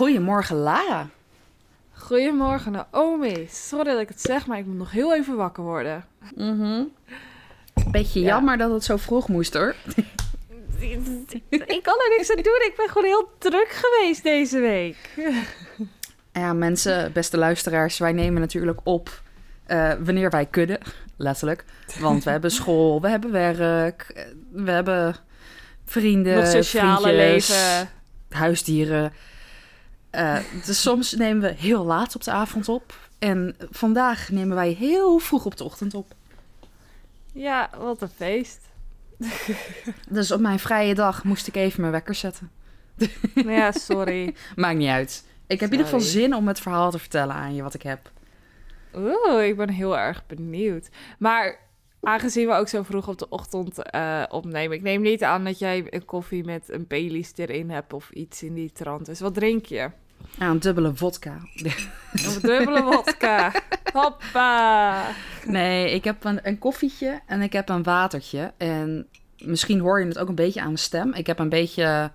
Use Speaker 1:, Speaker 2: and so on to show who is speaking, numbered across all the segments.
Speaker 1: Goedemorgen, Lara.
Speaker 2: Goedemorgen, Naomi. Sorry dat ik het zeg, maar ik moet nog heel even wakker worden.
Speaker 1: Mhm. Beetje
Speaker 2: Ja.
Speaker 1: jammer dat het zo vroeg moest, hoor.
Speaker 2: Ik kan er niks aan doen. Ik ben gewoon heel druk geweest deze week.
Speaker 1: Ja, mensen, beste luisteraars, wij nemen natuurlijk op eh, wanneer wij kunnen, letterlijk. Want we hebben school, we hebben werk, eh, we hebben vrienden,
Speaker 2: nog sociale
Speaker 1: vriendjes,
Speaker 2: leven.
Speaker 1: huisdieren. Eh, dus soms nemen we heel laat op de avond op. En vandaag nemen wij heel vroeg op de ochtend op.
Speaker 2: Ja, wat een feest.
Speaker 1: Dus op mijn vrije dag moest ik even mijn wekker zetten.
Speaker 2: Nou ja, sorry.
Speaker 1: Maakt niet uit. Ik heb in ieder geval zin om het verhaal te vertellen aan je wat ik heb.
Speaker 2: Oeh, ik ben heel erg benieuwd. Maar aangezien we ook zo vroeg op de ochtend eh, opnemen, ik neem niet aan dat jij een koffie met een Baileys erin hebt of iets in die trant. Dus wat drink je?
Speaker 1: Ja, een dubbele vodka.
Speaker 2: Een dubbele vodka. Hoppa.
Speaker 1: Nee, ik heb een, een koffietje en ik heb een watertje. En misschien hoor je het ook een beetje aan mijn stem. Ik heb een beetje...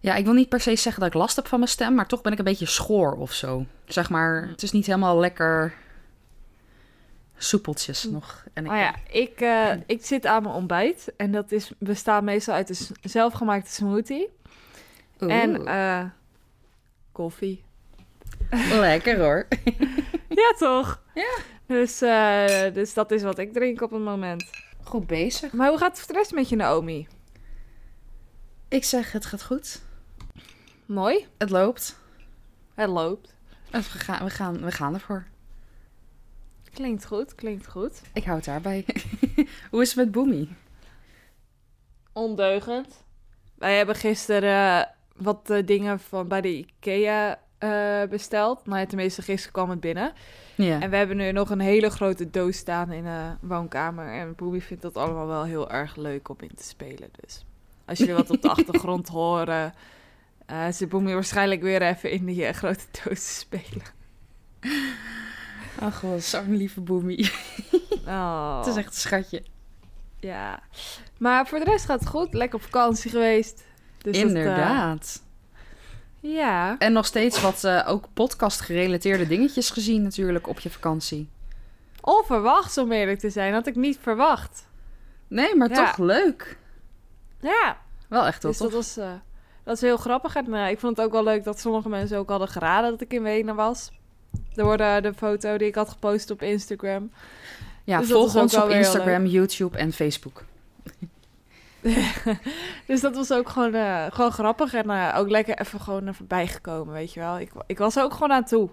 Speaker 1: Ja, ik wil niet per se zeggen dat ik last heb van mijn stem, maar toch ben ik een beetje schoor of zo. Zeg maar, het is niet helemaal lekker soepeltjes nog. En ik,
Speaker 2: Oh ja, ik, eh, ik zit aan mijn ontbijt. En dat is, bestaat meestal uit een zelfgemaakte smoothie.
Speaker 1: Oeh,
Speaker 2: En eh, koffie.
Speaker 1: lekker hoor.
Speaker 2: Ja, toch?
Speaker 1: Ja.
Speaker 2: Dus, eh, dus dat is wat ik drink op het moment.
Speaker 1: Goed bezig.
Speaker 2: Maar hoe gaat het voor rest met je, Naomi?
Speaker 1: Ik zeg, het gaat goed.
Speaker 2: Mooi.
Speaker 1: Het loopt.
Speaker 2: Het loopt.
Speaker 1: We gaan, we gaan, we gaan ervoor.
Speaker 2: Klinkt goed, klinkt goed.
Speaker 1: Ik hou het daarbij. Hoe is het met Boomie?
Speaker 2: Ondeugend. Wij hebben gisteren eh, wat eh, dingen van bij de IKEA eh, besteld. Nou ja, tenminste, gisteren kwam het binnen.
Speaker 1: Ja.
Speaker 2: En we hebben nu nog een hele grote doos staan in de woonkamer. En Boobie vindt dat allemaal wel heel erg leuk om in te spelen. Dus als jullie wat op de achtergrond horen, eh zit Boobie waarschijnlijk weer even in die grote doos te spelen.
Speaker 1: Ach, wat zo'n lieve Boomie.
Speaker 2: Oh,
Speaker 1: Het is echt een schatje.
Speaker 2: ja. Maar voor de rest gaat het goed. Lekker op vakantie geweest. Dus dat, eh,
Speaker 1: Inderdaad.
Speaker 2: ja.
Speaker 1: En nog steeds wat eh, ook podcast-gerelateerde dingetjes gezien natuurlijk op je vakantie.
Speaker 2: Onverwachts om eerlijk te zijn. Had ik niet verwacht.
Speaker 1: Nee, maar
Speaker 2: Ja.
Speaker 1: toch leuk.
Speaker 2: Ja.
Speaker 1: Wel echt wel
Speaker 2: Dus dat was, eh, dat was heel grappig. En ik vond het ook wel leuk dat sommige mensen ook hadden geraden dat ik in Wenen was. Door de, de foto die ik had gepost op Instagram.
Speaker 1: Ja,
Speaker 2: dus
Speaker 1: volg ons op Instagram, YouTube en Facebook.
Speaker 2: dus dat was ook gewoon, eh, gewoon grappig. En eh, ook lekker even gewoon even bijgekomen, weet je wel. Ik, ik was er ook gewoon aan toe.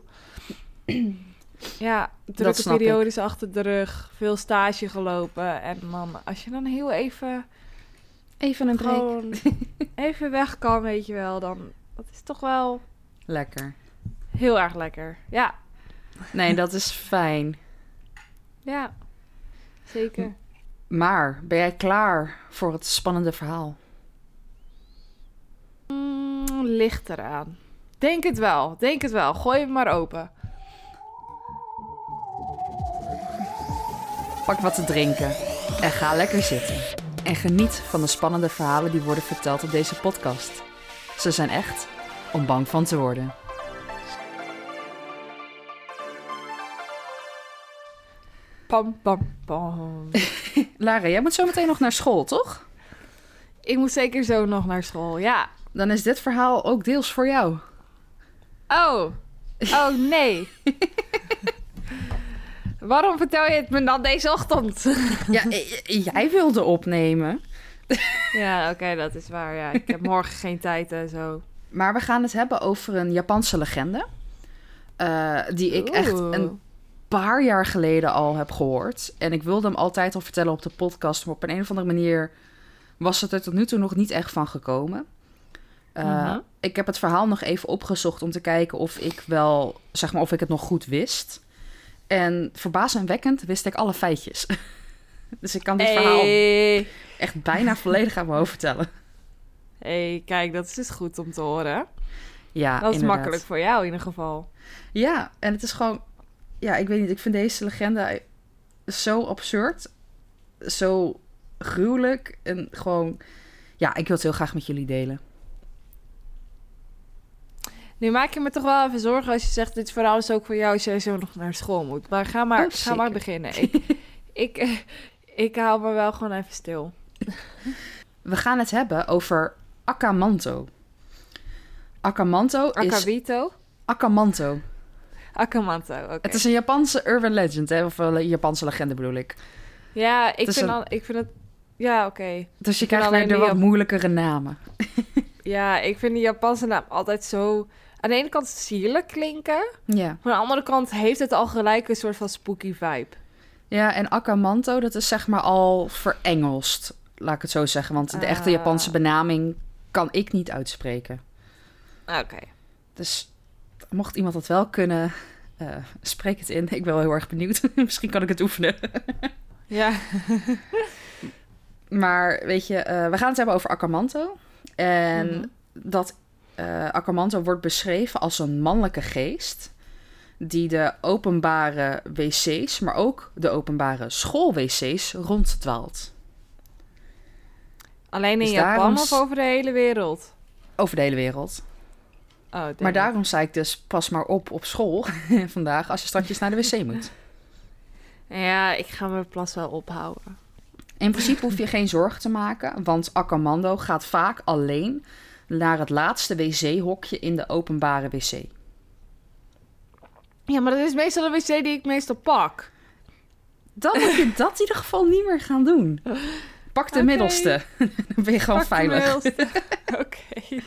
Speaker 2: ja, drukke
Speaker 1: ik.
Speaker 2: periodes achter de rug. Veel stage gelopen. En dan, als je dan heel even,
Speaker 1: Even een break.
Speaker 2: even weg kan, weet je wel. Dan, dat is toch wel
Speaker 1: Lekker.
Speaker 2: Heel erg lekker. Ja,
Speaker 1: Nee, dat is fijn.
Speaker 2: ja. Zeker.
Speaker 1: Maar ben jij klaar voor het spannende verhaal?
Speaker 2: Mm, ligt eraan. Denk het wel, denk het wel. Gooi hem maar open.
Speaker 1: Pak wat te drinken en ga lekker zitten. En geniet van de spannende verhalen die worden verteld op deze podcast. Ze zijn echt om bang van te worden.
Speaker 2: Pam, pam, pam.
Speaker 1: Lara, jij moet zo meteen nog naar school, toch?
Speaker 2: Ik moet zeker zo nog naar school, ja.
Speaker 1: Dan is dit verhaal ook deels voor jou.
Speaker 2: Oh, oh nee. Waarom vertel je het me dan deze ochtend?
Speaker 1: Ja, j- jij wilde opnemen.
Speaker 2: ja, oké, dat is waar. Ja, ik heb morgen geen tijd en zo.
Speaker 1: Maar we gaan het hebben over een Japanse legende. eh, die ik echt een paar jaar geleden al heb gehoord. En ik wilde hem altijd al vertellen op de podcast. Maar op een, een of andere manier was het er tot nu toe nog niet echt van gekomen. Eh,
Speaker 2: Mhm.
Speaker 1: Ik heb het verhaal nog even opgezocht om te kijken of ik wel, zeg maar, of ik het nog goed wist. En verbazingwekkend wist ik alle feitjes. dus ik kan dit verhaal echt bijna volledig aan mijn hoofd vertellen.
Speaker 2: hey, kijk, dat is dus goed om te horen.
Speaker 1: Ja,
Speaker 2: Dat is
Speaker 1: inderdaad.
Speaker 2: makkelijk voor jou in ieder geval.
Speaker 1: Ja, en het is gewoon... Ja, ik weet niet. Ik vind deze legende zo absurd. Zo gruwelijk. En gewoon... Ja, ik wil het heel graag met jullie delen.
Speaker 2: Nu maak je me toch wel even zorgen als je zegt... dit verhaal is ook voor jou als jij zo nog naar school moet. Maar ga maar,
Speaker 1: Oh,
Speaker 2: ga maar beginnen. Ik, ik, eh, ik hou me wel gewoon even stil.
Speaker 1: We gaan het hebben over Akamanto. Akamanto is...
Speaker 2: Akabito?
Speaker 1: Akamanto.
Speaker 2: Akamanto, oké.
Speaker 1: Het is een Japanse urban legend, hè? of een Japanse legende bedoel ik.
Speaker 2: Ja, ik vind,
Speaker 1: een-
Speaker 2: al, ik vind het... Ja, oké.
Speaker 1: Dus je krijgt weer de wat
Speaker 2: Jap-
Speaker 1: moeilijkere namen.
Speaker 2: Ja, ik vind die Japanse naam altijd zo... Aan de ene kant sierlijk klinken...
Speaker 1: Ja.
Speaker 2: Maar aan de andere kant heeft het al gelijk een soort van spooky vibe.
Speaker 1: ja, en Akamanto, dat is zeg maar al verengelst, laat ik het zo zeggen. Want de echte
Speaker 2: Ah.
Speaker 1: Japanse benaming kan ik niet uitspreken.
Speaker 2: Oké.
Speaker 1: Dus mocht iemand dat wel kunnen, eh, spreek het in. Ik ben wel heel erg benieuwd. Misschien kan ik het oefenen.
Speaker 2: Ja.
Speaker 1: Maar weet je, eh, we gaan het hebben over Akamanto. En
Speaker 2: Mhm.
Speaker 1: dat eh Akamanto wordt beschreven als een mannelijke geest... die de openbare wc's, maar ook de openbare schoolwc's ronddwaalt.
Speaker 2: Alleen in
Speaker 1: Dus
Speaker 2: Japan
Speaker 1: daarom
Speaker 2: of over de hele wereld?
Speaker 1: Over de hele wereld.
Speaker 2: Oh.
Speaker 1: Maar daarom zei ik dus pas maar op op school vandaag... als je straks naar de wc moet.
Speaker 2: Ja, ik ga mijn plas wel ophouden.
Speaker 1: In principe hoef je geen zorgen te maken, want Akamando gaat vaak alleen naar het laatste wc-hokje in de openbare wc.
Speaker 2: Ja, maar dat is meestal de wc die ik meestal pak.
Speaker 1: Dan moet je dat in ieder geval niet meer gaan doen. Pak de middelste. Dan ben je gewoon
Speaker 2: Pak de
Speaker 1: veilig.
Speaker 2: middelste. Oké.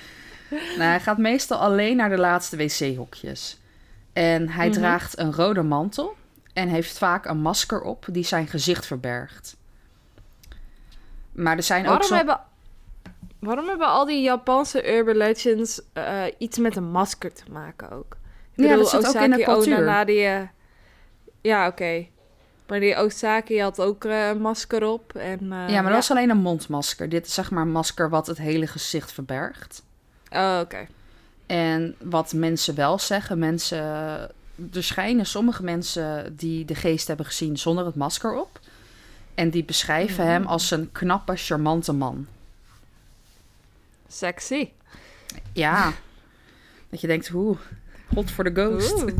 Speaker 1: Nou, hij gaat meestal alleen naar de laatste wc-hokjes. En hij
Speaker 2: Mhm.
Speaker 1: draagt een rode mantel en heeft vaak een masker op die zijn gezicht verbergt. Maar er zijn ook
Speaker 2: Waarom
Speaker 1: zo...
Speaker 2: hebben, waarom hebben al die Japanse urban legends eh, iets met een masker te maken ook? Ik
Speaker 1: Ja, dat
Speaker 2: bedoel,
Speaker 1: zit ook in de cultuur.
Speaker 2: Die, eh, ja, oké. Maar die Osaki had ook eh, een masker op. En,
Speaker 1: Ja, maar dat was alleen een mondmasker. Dit is zeg maar een masker wat het hele gezicht verbergt.
Speaker 2: Oh, oké.
Speaker 1: En wat mensen wel zeggen, mensen... Er schijnen sommige mensen die de geest hebben gezien zonder het masker op. En die beschrijven hem als een knappe, charmante man.
Speaker 2: Sexy.
Speaker 1: Ja. dat je denkt, hoe, god voor de ghost.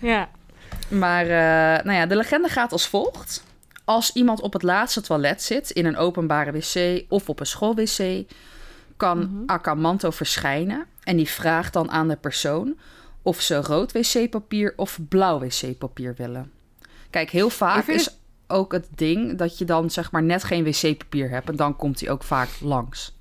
Speaker 2: Ja.
Speaker 1: Maar eh, nou ja, de legende gaat als volgt. Als iemand op het laatste toilet zit in een openbare wc of op een schoolwc, kan. Akamanto verschijnen. En die vraagt dan aan de persoon of ze rood wc-papier of blauw wc-papier willen. Kijk, heel vaak is ook het ding dat je dan zeg maar net geen wc-papier hebt. En dan komt hij ook vaak langs.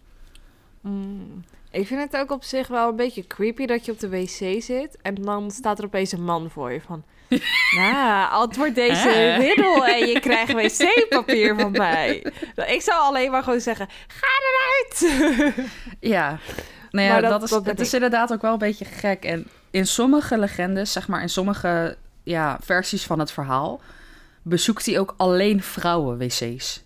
Speaker 2: Mm. Ik vind het ook op zich wel een beetje creepy dat je op de wc zit en dan staat er opeens een man voor je van... Nou, antwoord deze riddel en je krijgt wc-papier van mij. Ik zou alleen maar gewoon zeggen, ga eruit!
Speaker 1: Ja, nou ja,
Speaker 2: Maar
Speaker 1: dat,
Speaker 2: dat-
Speaker 1: is,
Speaker 2: dat
Speaker 1: het is inderdaad ook wel een beetje gek. En in sommige legendes, zeg maar in sommige ja, versies van het verhaal, bezoekt hij ook alleen vrouwen-wc's.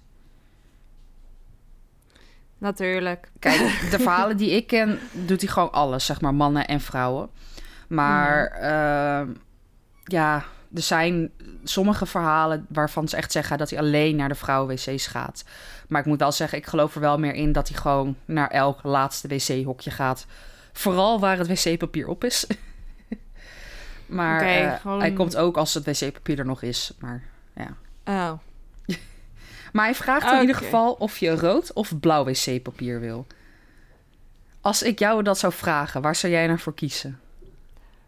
Speaker 2: Natuurlijk.
Speaker 1: Kijk, de verhalen die ik ken, doet hij gewoon alles, zeg maar mannen en vrouwen. Maar ehm, ja, er zijn sommige verhalen waarvan ze echt zeggen dat hij alleen naar de vrouwen-wc's gaat. Maar ik moet wel zeggen, ik geloof er wel meer in dat hij gewoon naar elk laatste wc-hokje gaat. Vooral waar het wc-papier op is. maar eh,
Speaker 2: gewoon-
Speaker 1: hij komt ook als het wc-papier er nog is. Maar, ja.
Speaker 2: Oh.
Speaker 1: maar hij vraagt in ieder
Speaker 2: Oké.
Speaker 1: geval of je rood of blauw wc-papier wil. Als ik jou dat zou vragen, waar zou jij naar voor kiezen?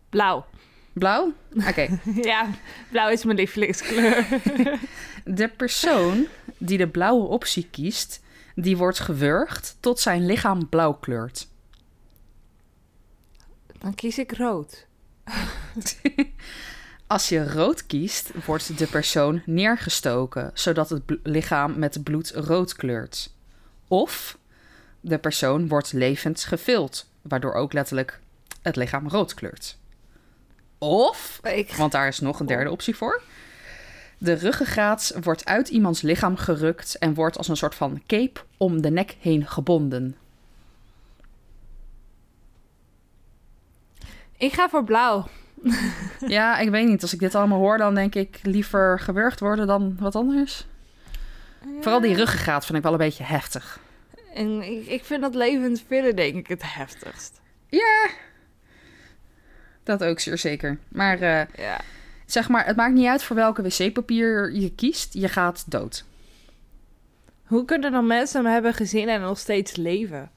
Speaker 2: Blauw.
Speaker 1: Blauw? Oké.
Speaker 2: ja, blauw is mijn lievelingskleur.
Speaker 1: De persoon die de blauwe optie kiest, die wordt gewurgd tot zijn lichaam blauw kleurt.
Speaker 2: Dan kies ik rood.
Speaker 1: Als je rood kiest, wordt de persoon neergestoken, zodat het lichaam met bloed rood kleurt. Of de persoon wordt levend gevild, waardoor ook letterlijk het lichaam rood kleurt. Of,
Speaker 2: Ik...
Speaker 1: want daar is nog een derde optie voor. De ruggengraat wordt uit iemands lichaam gerukt en wordt als een soort van cape om de nek heen gebonden.
Speaker 2: ik ga voor blauw.
Speaker 1: Ja, ik weet niet. Als ik dit allemaal hoor, dan denk ik liever gewurgd worden dan wat anders. Vooral die ruggengraat vind ik wel een beetje heftig.
Speaker 2: En ik, ik vind dat levend villen denk ik het heftigst.
Speaker 1: Ja, dat ook zeer zeker. Maar eh,
Speaker 2: Ja.
Speaker 1: zeg maar, het maakt niet uit voor welke wc-papier je kiest. Je gaat dood.
Speaker 2: Hoe kunnen dan mensen hem hebben gezien en nog steeds leven?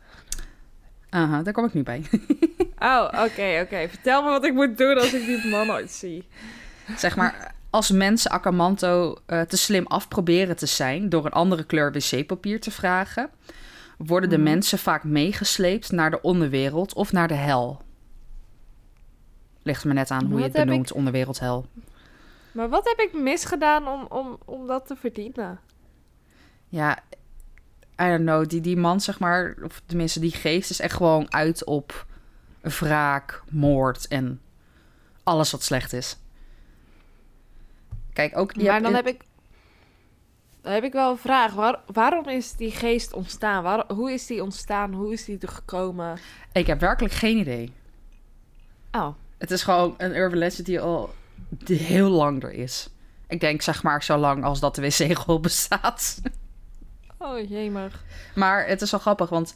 Speaker 1: Aha, daar kom ik nu bij.
Speaker 2: Oh, oké, oké. Vertel me wat ik moet doen als ik die man ooit zie.
Speaker 1: zeg maar, als mensen Akamanto eh, te slim afproberen te zijn door een andere kleur wc-papier te vragen, worden de
Speaker 2: Mhm.
Speaker 1: mensen vaak meegesleept naar de onderwereld of naar de hel. Ligt me net aan hoe je het benoemt, onderwereld, hel.
Speaker 2: Maar wat heb ik misgedaan om, om, om dat te verdienen?
Speaker 1: Ja, I don't know. Die, die man, zeg maar, of tenminste die geest, is echt gewoon uit op wraak, moord en alles wat slecht is. Kijk, ook...
Speaker 2: maar dan
Speaker 1: in-
Speaker 2: heb ik... Dan heb ik wel een vraag. Waar, waarom is die geest ontstaan? Waar, hoe is die ontstaan? Hoe is die er gekomen?
Speaker 1: Ik heb werkelijk geen idee.
Speaker 2: Oh,
Speaker 1: Het is gewoon een urban legend die al heel lang er is. Ik denk, zeg maar, zo lang als dat de wc-rol bestaat.
Speaker 2: oh jemig.
Speaker 1: Maar het is wel grappig, want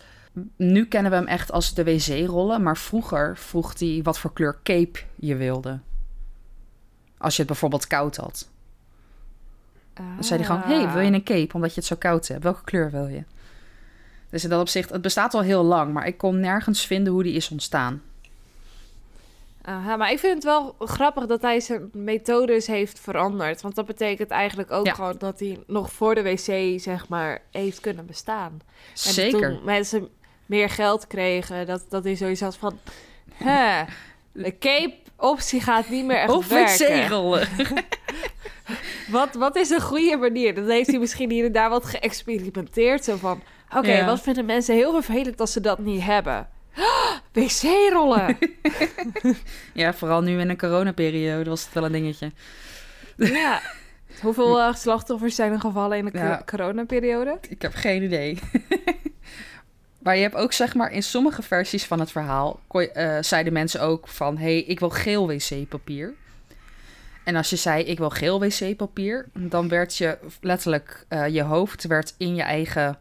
Speaker 1: nu kennen we hem echt als de wc-rollen. Maar vroeger vroeg hij wat voor kleur cape je wilde. Als je het bijvoorbeeld koud had. Dan zei hij gewoon,
Speaker 2: Ah.
Speaker 1: hey, wil je een cape omdat je het zo koud hebt? Welke kleur wil je? Dus in dat opzicht, het bestaat al heel lang, maar ik kon nergens vinden hoe die is ontstaan.
Speaker 2: Aha, maar ik vind het wel grappig dat hij zijn methodes heeft veranderd. Want dat betekent eigenlijk ook
Speaker 1: Ja.
Speaker 2: gewoon dat hij nog voor de wc, zeg maar, heeft kunnen bestaan. En
Speaker 1: Zeker.
Speaker 2: toen mensen meer geld kregen, dat, dat hij had van... Hè, de cape-optie gaat niet meer echt
Speaker 1: Of
Speaker 2: werken.
Speaker 1: wc-rollen.
Speaker 2: Wat, wat is een goede manier? Dan heeft hij misschien hier en daar wat geëxperimenteerd. Zo van, oké,
Speaker 1: Ja.
Speaker 2: wat vinden mensen heel vervelend als ze dat niet hebben? Wc-rollen!
Speaker 1: Ja, vooral nu in een coronaperiode was het wel een dingetje.
Speaker 2: ja. Hoeveel eh, slachtoffers zijn er gevallen in de
Speaker 1: Ja.
Speaker 2: coronaperiode?
Speaker 1: Ik heb geen idee. maar je hebt ook, zeg maar, in sommige versies van het verhaal... je- eh, zeiden mensen ook van... hé, hey, ik wil geel wc-papier. En als je zei, ik wil geel wc-papier... dan werd je letterlijk... eh, je hoofd werd in je eigen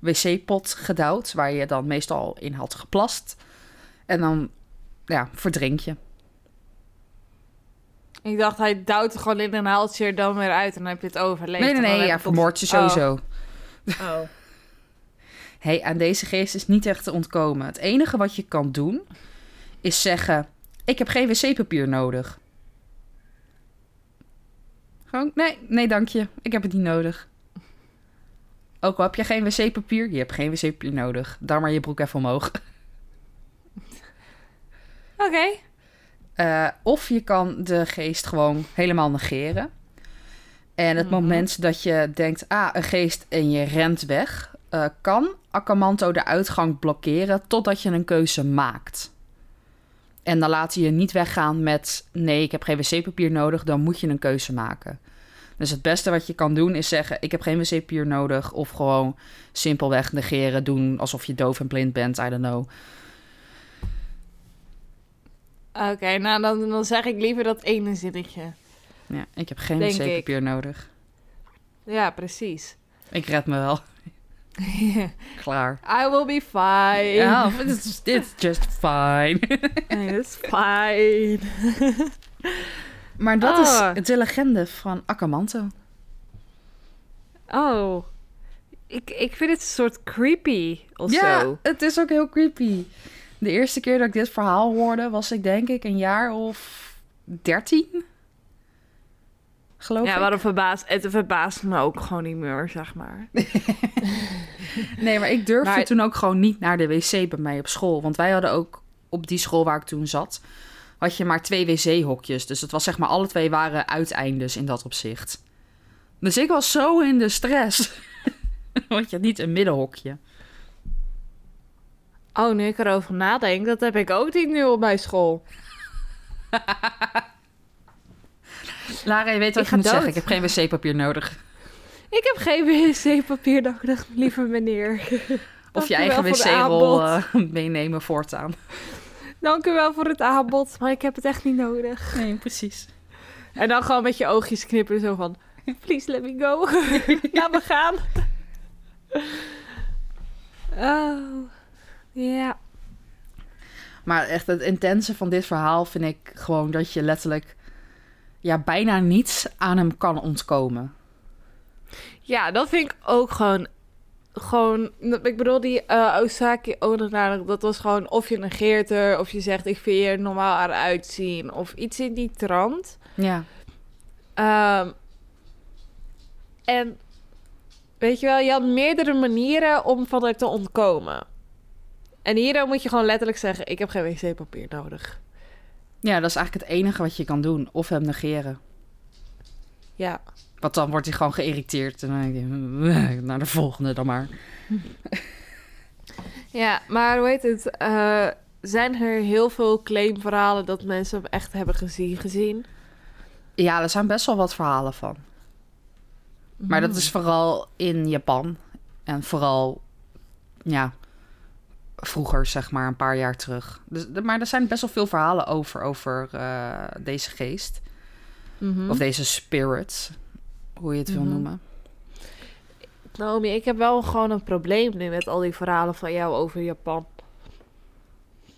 Speaker 1: wc-pot gedouwd... waar je dan meestal in had geplast. En dan, ja, verdrink je.
Speaker 2: Ik dacht, hij duwt er gewoon in een haaltje er dan weer uit en dan heb je het overleefd.
Speaker 1: Nee, nee,
Speaker 2: En
Speaker 1: nee, ja, vermoord je sowieso.
Speaker 2: Oh. Oh.
Speaker 1: hey, aan deze geest is niet echt te ontkomen. Het enige wat je kan doen is zeggen: Ik heb geen wc-papier nodig. Gewoon, nee, nee, dank je. Ik heb het niet nodig. Ook al heb je geen wc-papier, je hebt geen wc-papier nodig. Daar maar je broek even omhoog.
Speaker 2: Oké.
Speaker 1: Eh, of je kan de geest gewoon helemaal negeren. En het
Speaker 2: Mhm.
Speaker 1: moment dat je denkt, ah, een geest en je rent weg, eh, kan Akamanto de uitgang blokkeren totdat je een keuze maakt. En dan laat hij je niet weggaan met, nee, ik heb geen wc-papier nodig, dan moet je een keuze maken. Dus het beste wat je kan doen is zeggen, ik heb geen wc-papier nodig, of gewoon simpelweg negeren, doen alsof je doof en blind bent, I don't know.
Speaker 2: Oké, nou dan, dan zeg ik liever dat ene zinnetje.
Speaker 1: Ja, ik heb geen wc-papier nodig.
Speaker 2: Ja, precies.
Speaker 1: Ik red me wel. Klaar.
Speaker 2: I will be fine.
Speaker 1: Ja, it's, it's just fine.
Speaker 2: Is fine.
Speaker 1: maar dat
Speaker 2: Ah.
Speaker 1: is de legende van Akamanto.
Speaker 2: Oh. Ik, ik vind het een soort creepy of
Speaker 1: ja,
Speaker 2: zo.
Speaker 1: het is ook heel creepy. De eerste keer dat ik dit verhaal hoorde, was ik denk ik een jaar of dertien. Geloof
Speaker 2: Ja,
Speaker 1: ik.
Speaker 2: waarom verbaast... Het verbaast me ook gewoon niet meer, zeg maar.
Speaker 1: Nee, maar ik durfde
Speaker 2: Maar-
Speaker 1: toen ook gewoon niet naar de wc bij mij op school. Want wij hadden ook op die school waar ik toen zat, had je maar twee wc-hokjes. Dus het was zeg maar, alle twee waren uiteindes in dat opzicht. Dus ik was zo in de stress. Want je had niet een middenhokje.
Speaker 2: Oh, nu ik erover nadenk, dat heb ik ook niet nu op mijn school.
Speaker 1: Lara, je weet wat
Speaker 2: Ik
Speaker 1: je moet zeggen. Ik heb geen wc-papier nodig.
Speaker 2: Ik heb geen wc-papier nodig, lieve meneer.
Speaker 1: Of je eigen wc-rol eh, meenemen voortaan.
Speaker 2: Dank u wel voor het aanbod, maar ik heb het echt niet nodig.
Speaker 1: Nee, precies.
Speaker 2: En dan gewoon met je oogjes knippen, zo van... Please let me go. Laat me gaan. Oh, ja.
Speaker 1: Maar echt het intense van dit verhaal vind ik gewoon dat je letterlijk ja, bijna niets aan hem kan ontkomen.
Speaker 2: Ja, dat vind ik ook gewoon... Gewoon, ik bedoel, die eh Osaki Onana, dat was gewoon of je negeert er, of je zegt ik vind je er normaal aan uitzien, of iets in die trant.
Speaker 1: Ja.
Speaker 2: Ehm, en weet je wel, je had meerdere manieren om van er te ontkomen. En hierdoor moet je gewoon letterlijk zeggen: Ik heb geen wc-papier nodig.
Speaker 1: ja, dat is eigenlijk het enige wat je kan doen. Of hem negeren.
Speaker 2: Ja.
Speaker 1: Want dan wordt hij gewoon geïrriteerd. En dan denk je, "Eh, naar de volgende dan maar.
Speaker 2: Ja, maar hoe heet het? eh, zijn er heel veel claimverhalen dat mensen hem echt hebben gezien? gezien?
Speaker 1: Ja, er zijn best wel wat verhalen van. Maar dat is vooral in Japan. En vooral, ja, vroeger, zeg maar, een paar jaar terug. Dus, maar er zijn best wel veel verhalen over, over eh, deze geest.
Speaker 2: Mhm.
Speaker 1: Of deze spirit, hoe je het wil
Speaker 2: Mhm.
Speaker 1: noemen.
Speaker 2: Naomi, ik heb wel gewoon een probleem nu met al die verhalen van jou over Japan.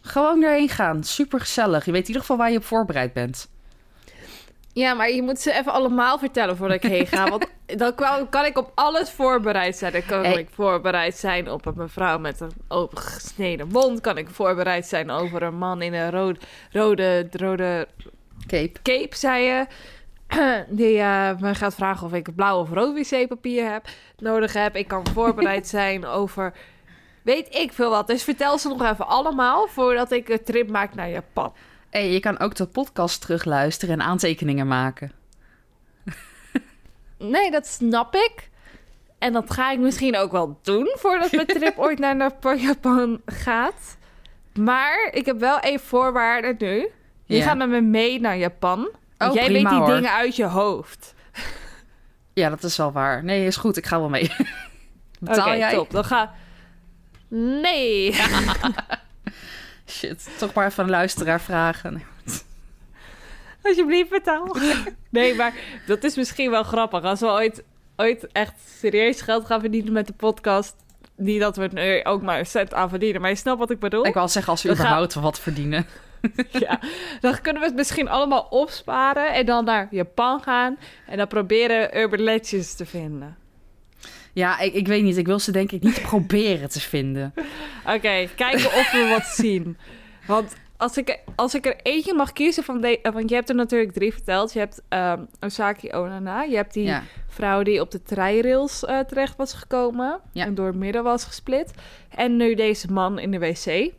Speaker 1: Gewoon erheen gaan, super gezellig. Je weet in ieder geval waar je op voorbereid bent.
Speaker 2: Ja, maar je moet ze even allemaal vertellen voordat ik heen ga. Want dan kan, ik op alles voorbereid zijn. Dan kan
Speaker 1: Hey.
Speaker 2: ik voorbereid zijn op een mevrouw met een opengesneden mond. Kan ik voorbereid zijn over een man in een rode, rode, rode
Speaker 1: Cape.
Speaker 2: cape, zei je. Die eh, me gaat vragen of ik blauw of rood wc-papier heb, nodig heb. Ik kan voorbereid zijn over weet ik veel wat. Dus vertel ze nog even allemaal voordat ik een trip maak naar Japan.
Speaker 1: Hey, je kan ook de podcast terugluisteren en aantekeningen maken.
Speaker 2: Nee, dat snap ik. En dat ga ik misschien ook wel doen voordat mijn trip ooit naar Japan gaat. Maar ik heb wel één voorwaarde nu. Je
Speaker 1: Ja.
Speaker 2: gaat met me mee naar Japan.
Speaker 1: Oh,
Speaker 2: jij
Speaker 1: prima,
Speaker 2: weet die
Speaker 1: hoor.
Speaker 2: dingen uit je hoofd.
Speaker 1: Ja, dat is wel waar. Nee, is goed. Ik ga wel mee. Betaal jij?
Speaker 2: top. Dan ga... Nee.
Speaker 1: Shit, toch maar even een luisteraar vragen.
Speaker 2: Alsjeblieft, betaal. Nee, maar dat is misschien wel grappig. Als we ooit, ooit echt serieus geld gaan verdienen met de podcast... Niet dat we er ook maar een cent aan verdienen. Maar je snapt wat ik bedoel?
Speaker 1: Ik wou zeggen, als we
Speaker 2: Dan
Speaker 1: überhaupt wat verdienen.
Speaker 2: Ja, dan kunnen we het misschien allemaal opsparen en dan naar Japan gaan en dan proberen Urban Legends te vinden.
Speaker 1: Ja, ik, ik weet niet. Ik wil ze denk ik niet proberen te vinden.
Speaker 2: Oké, kijken of we wat zien. Want als ik, als ik er eentje mag kiezen van de, want je hebt er natuurlijk drie verteld. Je hebt ehm, Osaki Onana, je hebt die
Speaker 1: Ja.
Speaker 2: vrouw die op de treirails eh, terecht was gekomen
Speaker 1: Ja.
Speaker 2: en door het midden was gesplit. En nu deze man in de wc.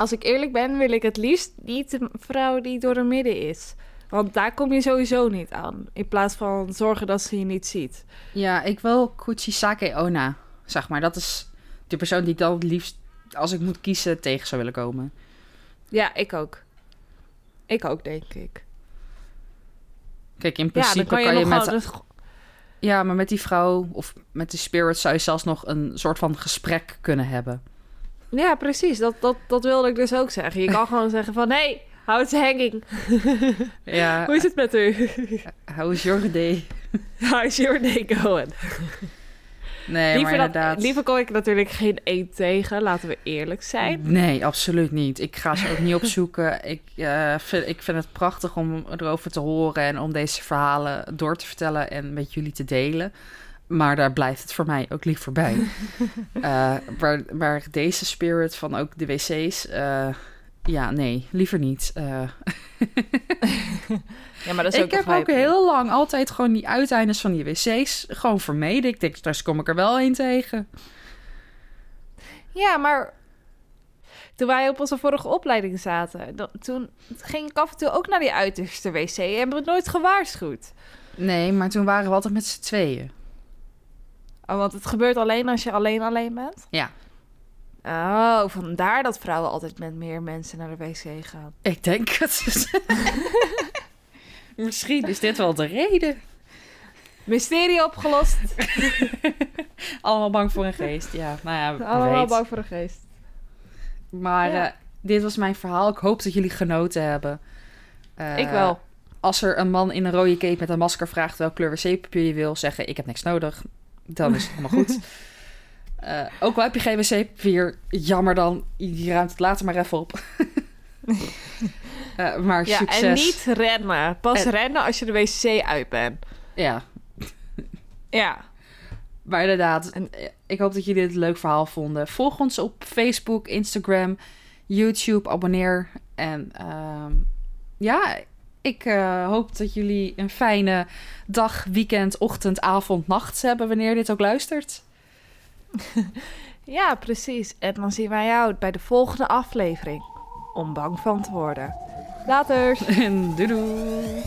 Speaker 2: Als ik eerlijk ben, wil ik het liefst niet de vrouw die door het midden is. Want daar kom je sowieso niet aan. In plaats van zorgen dat ze je niet ziet.
Speaker 1: ja, ik wil Kuchisake Ona, zeg maar. Dat is de persoon die ik dan het liefst, als ik moet kiezen, tegen zou willen komen.
Speaker 2: Ja, ik ook. Ik ook, denk ik.
Speaker 1: Kijk, in principe
Speaker 2: kan je,
Speaker 1: kan je,
Speaker 2: nog
Speaker 1: met...
Speaker 2: dus-
Speaker 1: Ja, maar met die vrouw of met die spirit zou je zelfs nog een soort van gesprek kunnen hebben.
Speaker 2: Ja, precies. Dat, dat, dat wilde ik dus ook zeggen. Je kan gewoon zeggen van... Hey, het hanging.
Speaker 1: Ja,
Speaker 2: Hoe is het met u?
Speaker 1: how is your day?
Speaker 2: How is your day going?
Speaker 1: Nee,
Speaker 2: liever,
Speaker 1: maar
Speaker 2: dat-
Speaker 1: inderdaad...
Speaker 2: liever kom ik natuurlijk geen één tegen. Laten we eerlijk zijn.
Speaker 1: Nee, absoluut niet. Ik ga ze ook niet opzoeken. Ik, eh, vind, ik vind het prachtig om erover te horen en om deze verhalen door te vertellen en met jullie te delen. Maar daar blijft het voor mij ook liever bij. Eh, maar, maar deze spirit van ook de wc's, eh, ja, nee, liever niet. Eh,
Speaker 2: Ja, maar dat is
Speaker 1: ik heb ook heel lang altijd gewoon die uiteindes van die wc's gewoon vermeden. Ik denk, daar kom ik er wel een tegen.
Speaker 2: Ja, maar... Toen wij op onze vorige opleiding zaten... dan- toen ging ik af en toe ook naar die uiterste wc... en hebben we het nooit gewaarschuwd.
Speaker 1: Nee, maar toen waren we altijd met z'n tweeën.
Speaker 2: Oh, want het gebeurt alleen als je alleen alleen bent?
Speaker 1: Ja.
Speaker 2: Oh, vandaar dat vrouwen altijd met meer mensen naar de wc gaan.
Speaker 1: Ik denk het. Misschien is dit wel de reden.
Speaker 2: Mysterie opgelost.
Speaker 1: Allemaal bang voor een geest. Ja, nou ja,
Speaker 2: Allemaal
Speaker 1: weet.
Speaker 2: bang voor een geest.
Speaker 1: Maar
Speaker 2: Ja.
Speaker 1: eh, dit was mijn verhaal. Ik hoop dat jullie genoten hebben. Eh,
Speaker 2: ik wel.
Speaker 1: Als er een man in een rode cape met een masker vraagt welke kleur wc-papier je wil, zeggen ik heb niks nodig. Dan is het helemaal goed. Eh, ook al heb je geen wc-papier, jammer dan. Je ruimt het later maar even op. Eh, maar
Speaker 2: Ja,
Speaker 1: succes.
Speaker 2: en niet rennen. Pas
Speaker 1: En-
Speaker 2: rennen als je de wc uit bent.
Speaker 1: Ja,
Speaker 2: Ja.
Speaker 1: maar inderdaad.
Speaker 2: En-
Speaker 1: eh, ik hoop dat jullie dit een leuk verhaal vonden. Volg ons op Facebook, Instagram, YouTube. Abonneer. En ehm, ja, ik eh, hoop dat jullie een fijne dag, weekend, ochtend, avond, nacht hebben... wanneer je dit ook luistert.
Speaker 2: Ja, precies. En dan zien wij jou bij de volgende aflevering. Om bang van te worden. Later.
Speaker 1: En doei doei.